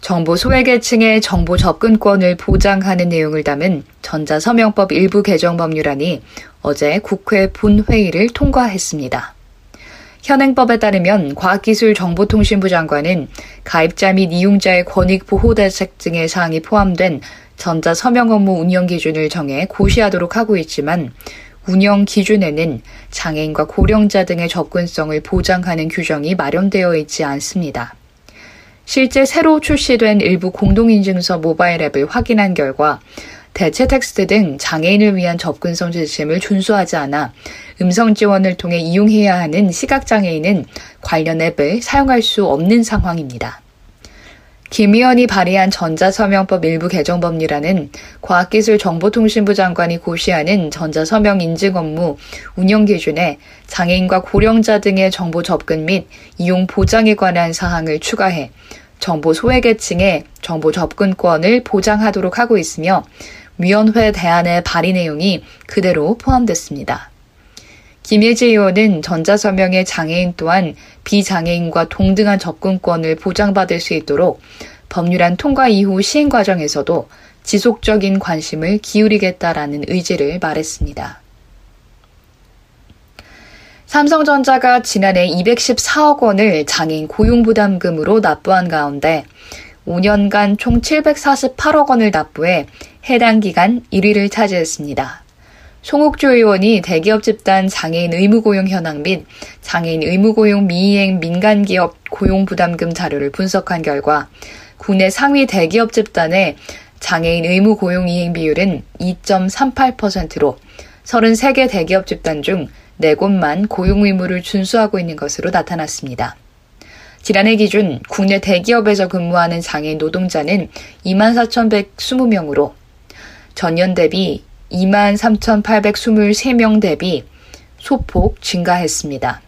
정보 소외계층의 정보 접근권을 보장하는 내용을 담은 전자서명법 일부 개정 법률안이 어제 국회 본회의를 통과했습니다. 현행법에 따르면 과학기술정보통신부 장관은 가입자 및 이용자의 권익 보호 대책 등의 사항이 포함된 전자 서명 업무 운영 기준을 정해 고시하도록 하고 있지만 운영 기준에는 장애인과 고령자 등의 접근성을 보장하는 규정이 마련되어 있지 않습니다. 실제 새로 출시된 일부 공동인증서 모바일 앱을 확인한 결과 대체 텍스트 등 장애인을 위한 접근성 지침을 준수하지 않아 음성 지원을 통해 이용해야 하는 시각장애인은 관련 앱을 사용할 수 없는 상황입니다. 김 의원이 발의한 전자서명법 일부 개정 법률안은 과학기술정보통신부 장관이 고시하는 전자서명 인증 업무 운영 기준에 장애인과 고령자 등의 정보 접근 및 이용 보장에 관한 사항을 추가해 정보 소외계층의 정보 접근권을 보장하도록 하고 있으며 위원회 대안의 발의 내용이 그대로 포함됐습니다. 김예지 의원은 전자서명의 장애인 또한 비장애인과 동등한 접근권을 보장받을 수 있도록 법률안 통과 이후 시행 과정에서도 지속적인 관심을 기울이겠다라는 의지를 말했습니다. 삼성전자가 지난해 214억 원을 장애인 고용부담금으로 납부한 가운데 5년간 총 748억 원을 납부해 해당 기간 1위를 차지했습니다. 송옥주 의원이 대기업 집단 장애인 의무고용 현황 및 장애인 의무고용 미이행 민간기업 고용부담금 자료를 분석한 결과 국내 상위 대기업 집단의 장애인 의무고용 이행 비율은 2.38%로 33개 대기업 집단 중 4곳만 고용 의무를 준수하고 있는 것으로 나타났습니다. 지난해 기준 국내 대기업에서 근무하는 장애인 노동자는 24,120명으로 전년 대비 23,823명 대비 소폭 증가했습니다.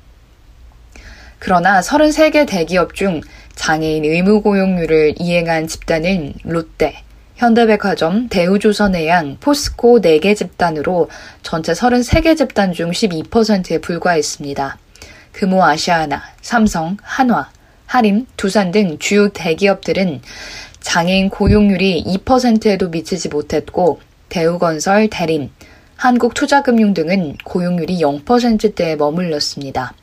그러나 33개 대기업 중 장애인 의무 고용률을 이행한 집단은 롯데, 현대백화점, 대우조선해양, 포스코 4개 집단으로 전체 33개 집단 중 12%에 불과했습니다. 금호 아시아나, 삼성, 한화, 하림, 두산 등 주요 대기업들은 장애인 고용률이 2%에도 미치지 못했고 대우건설, 대림, 한국투자금융 등은 고용률이 0%대에 머물렀습니다.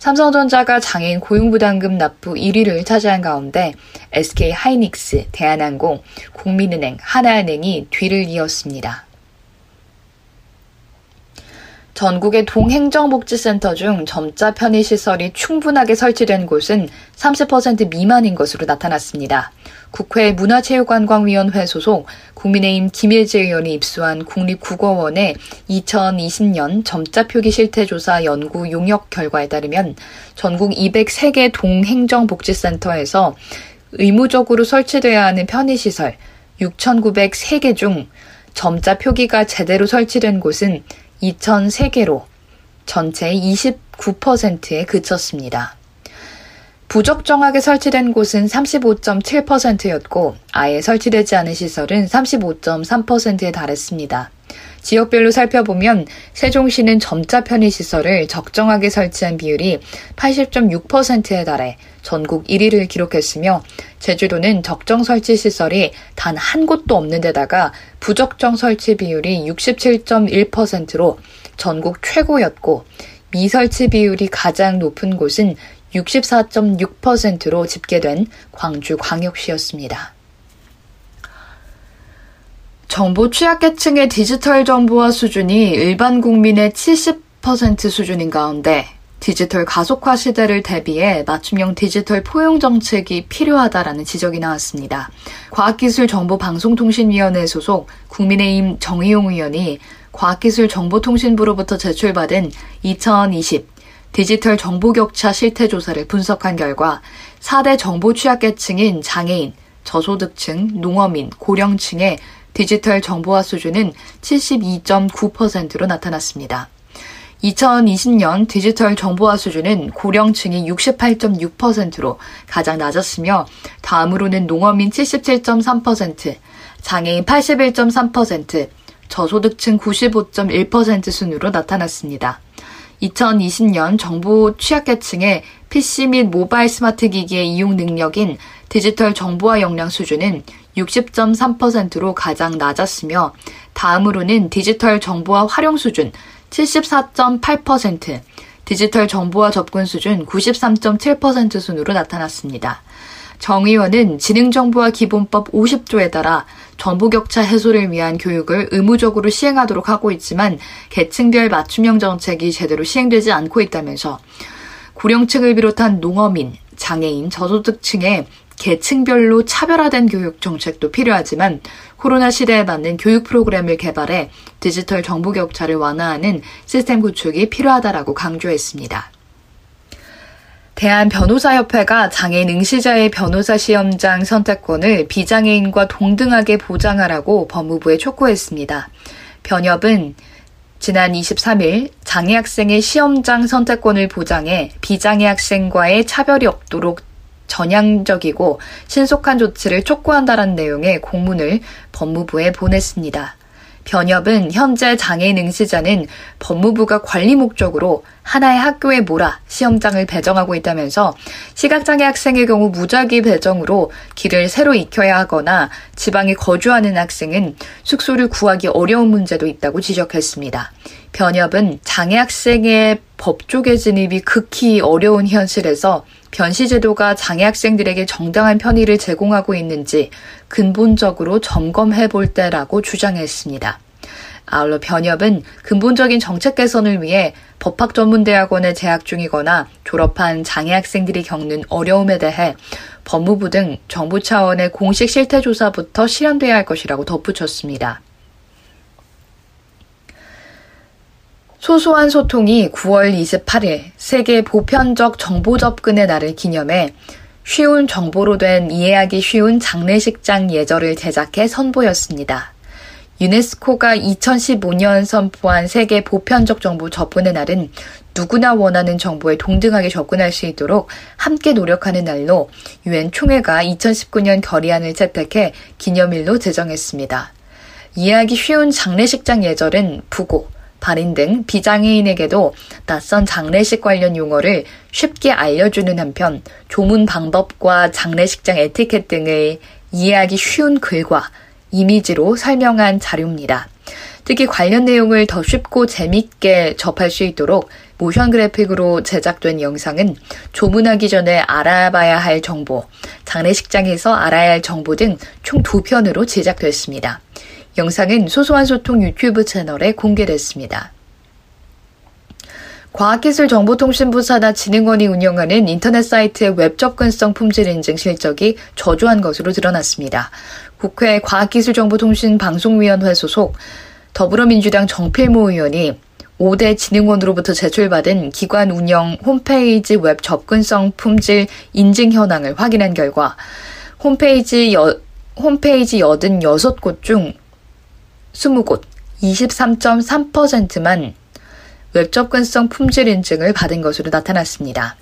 삼성전자가 장애인 고용부담금 납부 1위를 차지한 가운데 SK 하이닉스, 대한항공, 국민은행, 하나은행이 뒤를 이었습니다. 전국의 동행정복지센터 중 점자 편의시설이 충분하게 설치된 곳은 30% 미만인 것으로 나타났습니다. 국회 문화체육관광위원회 소속 국민의힘 김예지 의원이 입수한 국립국어원의 2020년 점자 표기 실태 조사 연구 용역 결과에 따르면 전국 203개 동행정복지센터에서 의무적으로 설치돼야 하는 편의시설 6,903개 중 점자 표기가 제대로 설치된 곳은 2,003개로 전체 29%에 그쳤습니다. 부적정하게 설치된 곳은 35.7%였고 아예 설치되지 않은 시설은 35.3%에 달했습니다. 지역별로 살펴보면 세종시는 점자 편의시설을 적정하게 설치한 비율이 80.6%에 달해 전국 1위를 기록했으며 제주도는 적정 설치 시설이 단 한 곳도 없는 데다가 부적정 설치 비율이 67.1%로 전국 최고였고 미설치 비율이 가장 높은 곳은 64.6%로 집계된 광주 광역시였습니다. 정보 취약계층의 디지털 정보화 수준이 일반 국민의 70% 수준인 가운데 디지털 가속화 시대를 대비해 맞춤형 디지털 포용 정책이 필요하다라는 지적이 나왔습니다. 과학기술정보방송통신위원회 소속 국민의힘 정의용 의원이 과학기술정보통신부로부터 제출받은 2020 디지털 정보 격차 실태 조사를 분석한 결과 4대 정보 취약계층인 장애인, 저소득층, 농어민, 고령층의 디지털 정보화 수준은 72.9%로 나타났습니다. 2020년 디지털 정보화 수준은 고령층이 68.6%로 가장 낮았으며 다음으로는 농어민 77.3%, 장애인 81.3%, 저소득층 95.1% 순으로 나타났습니다. 2020년 정보 취약계층의 PC 및 모바일 스마트 기기의 이용 능력인 디지털 정보화 역량 수준은 60.3%로 가장 낮았으며 다음으로는 디지털 정보화 활용 수준 74.8%, 디지털 정보화 접근 수준 93.7% 순으로 나타났습니다. 정 의원은 지능정보화 기본법 50조에 따라 정보격차 해소를 위한 교육을 의무적으로 시행하도록 하고 있지만 계층별 맞춤형 정책이 제대로 시행되지 않고 있다면서 고령층을 비롯한 농어민, 장애인, 저소득층의 계층별로 차별화된 교육 정책도 필요하지만 코로나 시대에 맞는 교육 프로그램을 개발해 디지털 정보 격차를 완화하는 시스템 구축이 필요하다라고 강조했습니다. 대한변호사협회가 장애인 응시자의 변호사 시험장 선택권을 비장애인과 동등하게 보장하라고 법무부에 촉구했습니다. 변협은 지난 23일 장애 학생의 시험장 선택권을 보장해 비장애 학생과의 차별이 없도록 전향적이고 신속한 조치를 촉구한다는 내용의 공문을 법무부에 보냈습니다. 변협은 현재 장애인 응시자는 법무부가 관리 목적으로 하나의 학교에 몰아 시험장을 배정하고 있다면서 시각장애 학생의 경우 무작위 배정으로 길을 새로 익혀야 하거나 지방에 거주하는 학생은 숙소를 구하기 어려운 문제도 있다고 지적했습니다. 변협은 장애 학생의 법조계 진입이 극히 어려운 현실에서 변시제도가 장애 학생들에게 정당한 편의를 제공하고 있는지 근본적으로 점검해 볼 때라고 주장했습니다. 아울러 변협은 근본적인 정책 개선을 위해 법학 전문대학원에 재학 중이거나 졸업한 장애 학생들이 겪는 어려움에 대해 법무부 등 정부 차원의 공식 실태조사부터 실현돼야 할 것이라고 덧붙였습니다. 소소한 소통이 9월 28일 세계 보편적 정보 접근의 날을 기념해 쉬운 정보로 된 이해하기 쉬운 장례식장 예절을 제작해 선보였습니다. 유네스코가 2015년 선포한 세계 보편적 정보 접근의 날은 누구나 원하는 정보에 동등하게 접근할 수 있도록 함께 노력하는 날로 유엔 총회가 2019년 결의안을 채택해 기념일로 제정했습니다. 이해하기 쉬운 장례식장 예절은 부고, 발인 등 비장애인에게도 낯선 장례식 관련 용어를 쉽게 알려주는 한편 조문 방법과 장례식장 에티켓 등을 이해하기 쉬운 글과 이미지로 설명한 자료입니다. 특히 관련 내용을 더 쉽고 재밌게 접할 수 있도록 모션 그래픽으로 제작된 영상은 조문하기 전에 알아봐야 할 정보, 장례식장에서 알아야 할 정보 등 총 두 편으로 제작됐습니다. 영상은 소소한 소통 유튜브 채널에 공개됐습니다. 과학기술정보통신부 산하 진흥원이 운영하는 인터넷 사이트의 웹 접근성 품질 인증 실적이 저조한 것으로 드러났습니다. 국회 과학기술정보통신방송위원회 소속 더불어민주당 정필모 의원이 5대 진흥원으로부터 제출받은 기관 운영 홈페이지 웹 접근성 품질 인증 현황을 확인한 결과 홈페이지 여, 홈페이지 86곳 중 20곳 23.3%만 웹 접근성 품질 인증을 받은 것으로 나타났습니다.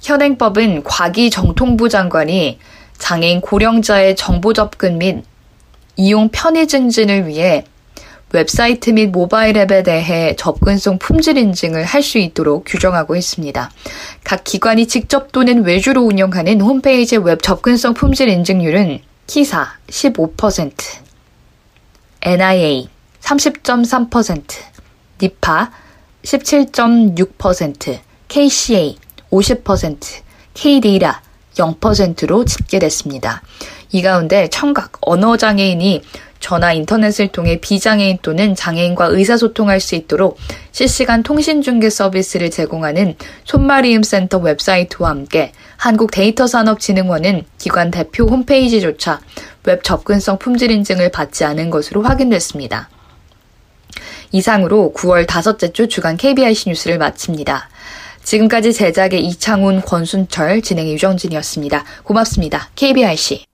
현행법은 과기 정통부 장관이 장애인 고령자의 정보 접근 및 이용 편의 증진을 위해 웹사이트 및 모바일 앱에 대해 접근성 품질 인증을 할 수 있도록 규정하고 있습니다. 각 기관이 직접 또는 외주로 운영하는 홈페이지 웹 접근성 품질 인증률은 KISA 15%, NIA 30.3%, NIPA 17.6%, KCA 50%, K-DATA 0%로 집계됐습니다. 이 가운데 청각, 언어장애인이 전화 인터넷을 통해 비장애인 또는 장애인과 의사소통할 수 있도록 실시간 통신중개 서비스를 제공하는 손말이음 센터 웹사이트와 함께 한국데이터산업진흥원은 기관 대표 홈페이지조차 웹 접근성 품질 인증을 받지 않은 것으로 확인됐습니다. 이상으로 9월 다섯째 주 주간 KBIC 뉴스를 마칩니다. 지금까지 제작의 이창훈, 권순철, 진행의 유정진이었습니다. 고맙습니다. KBIC.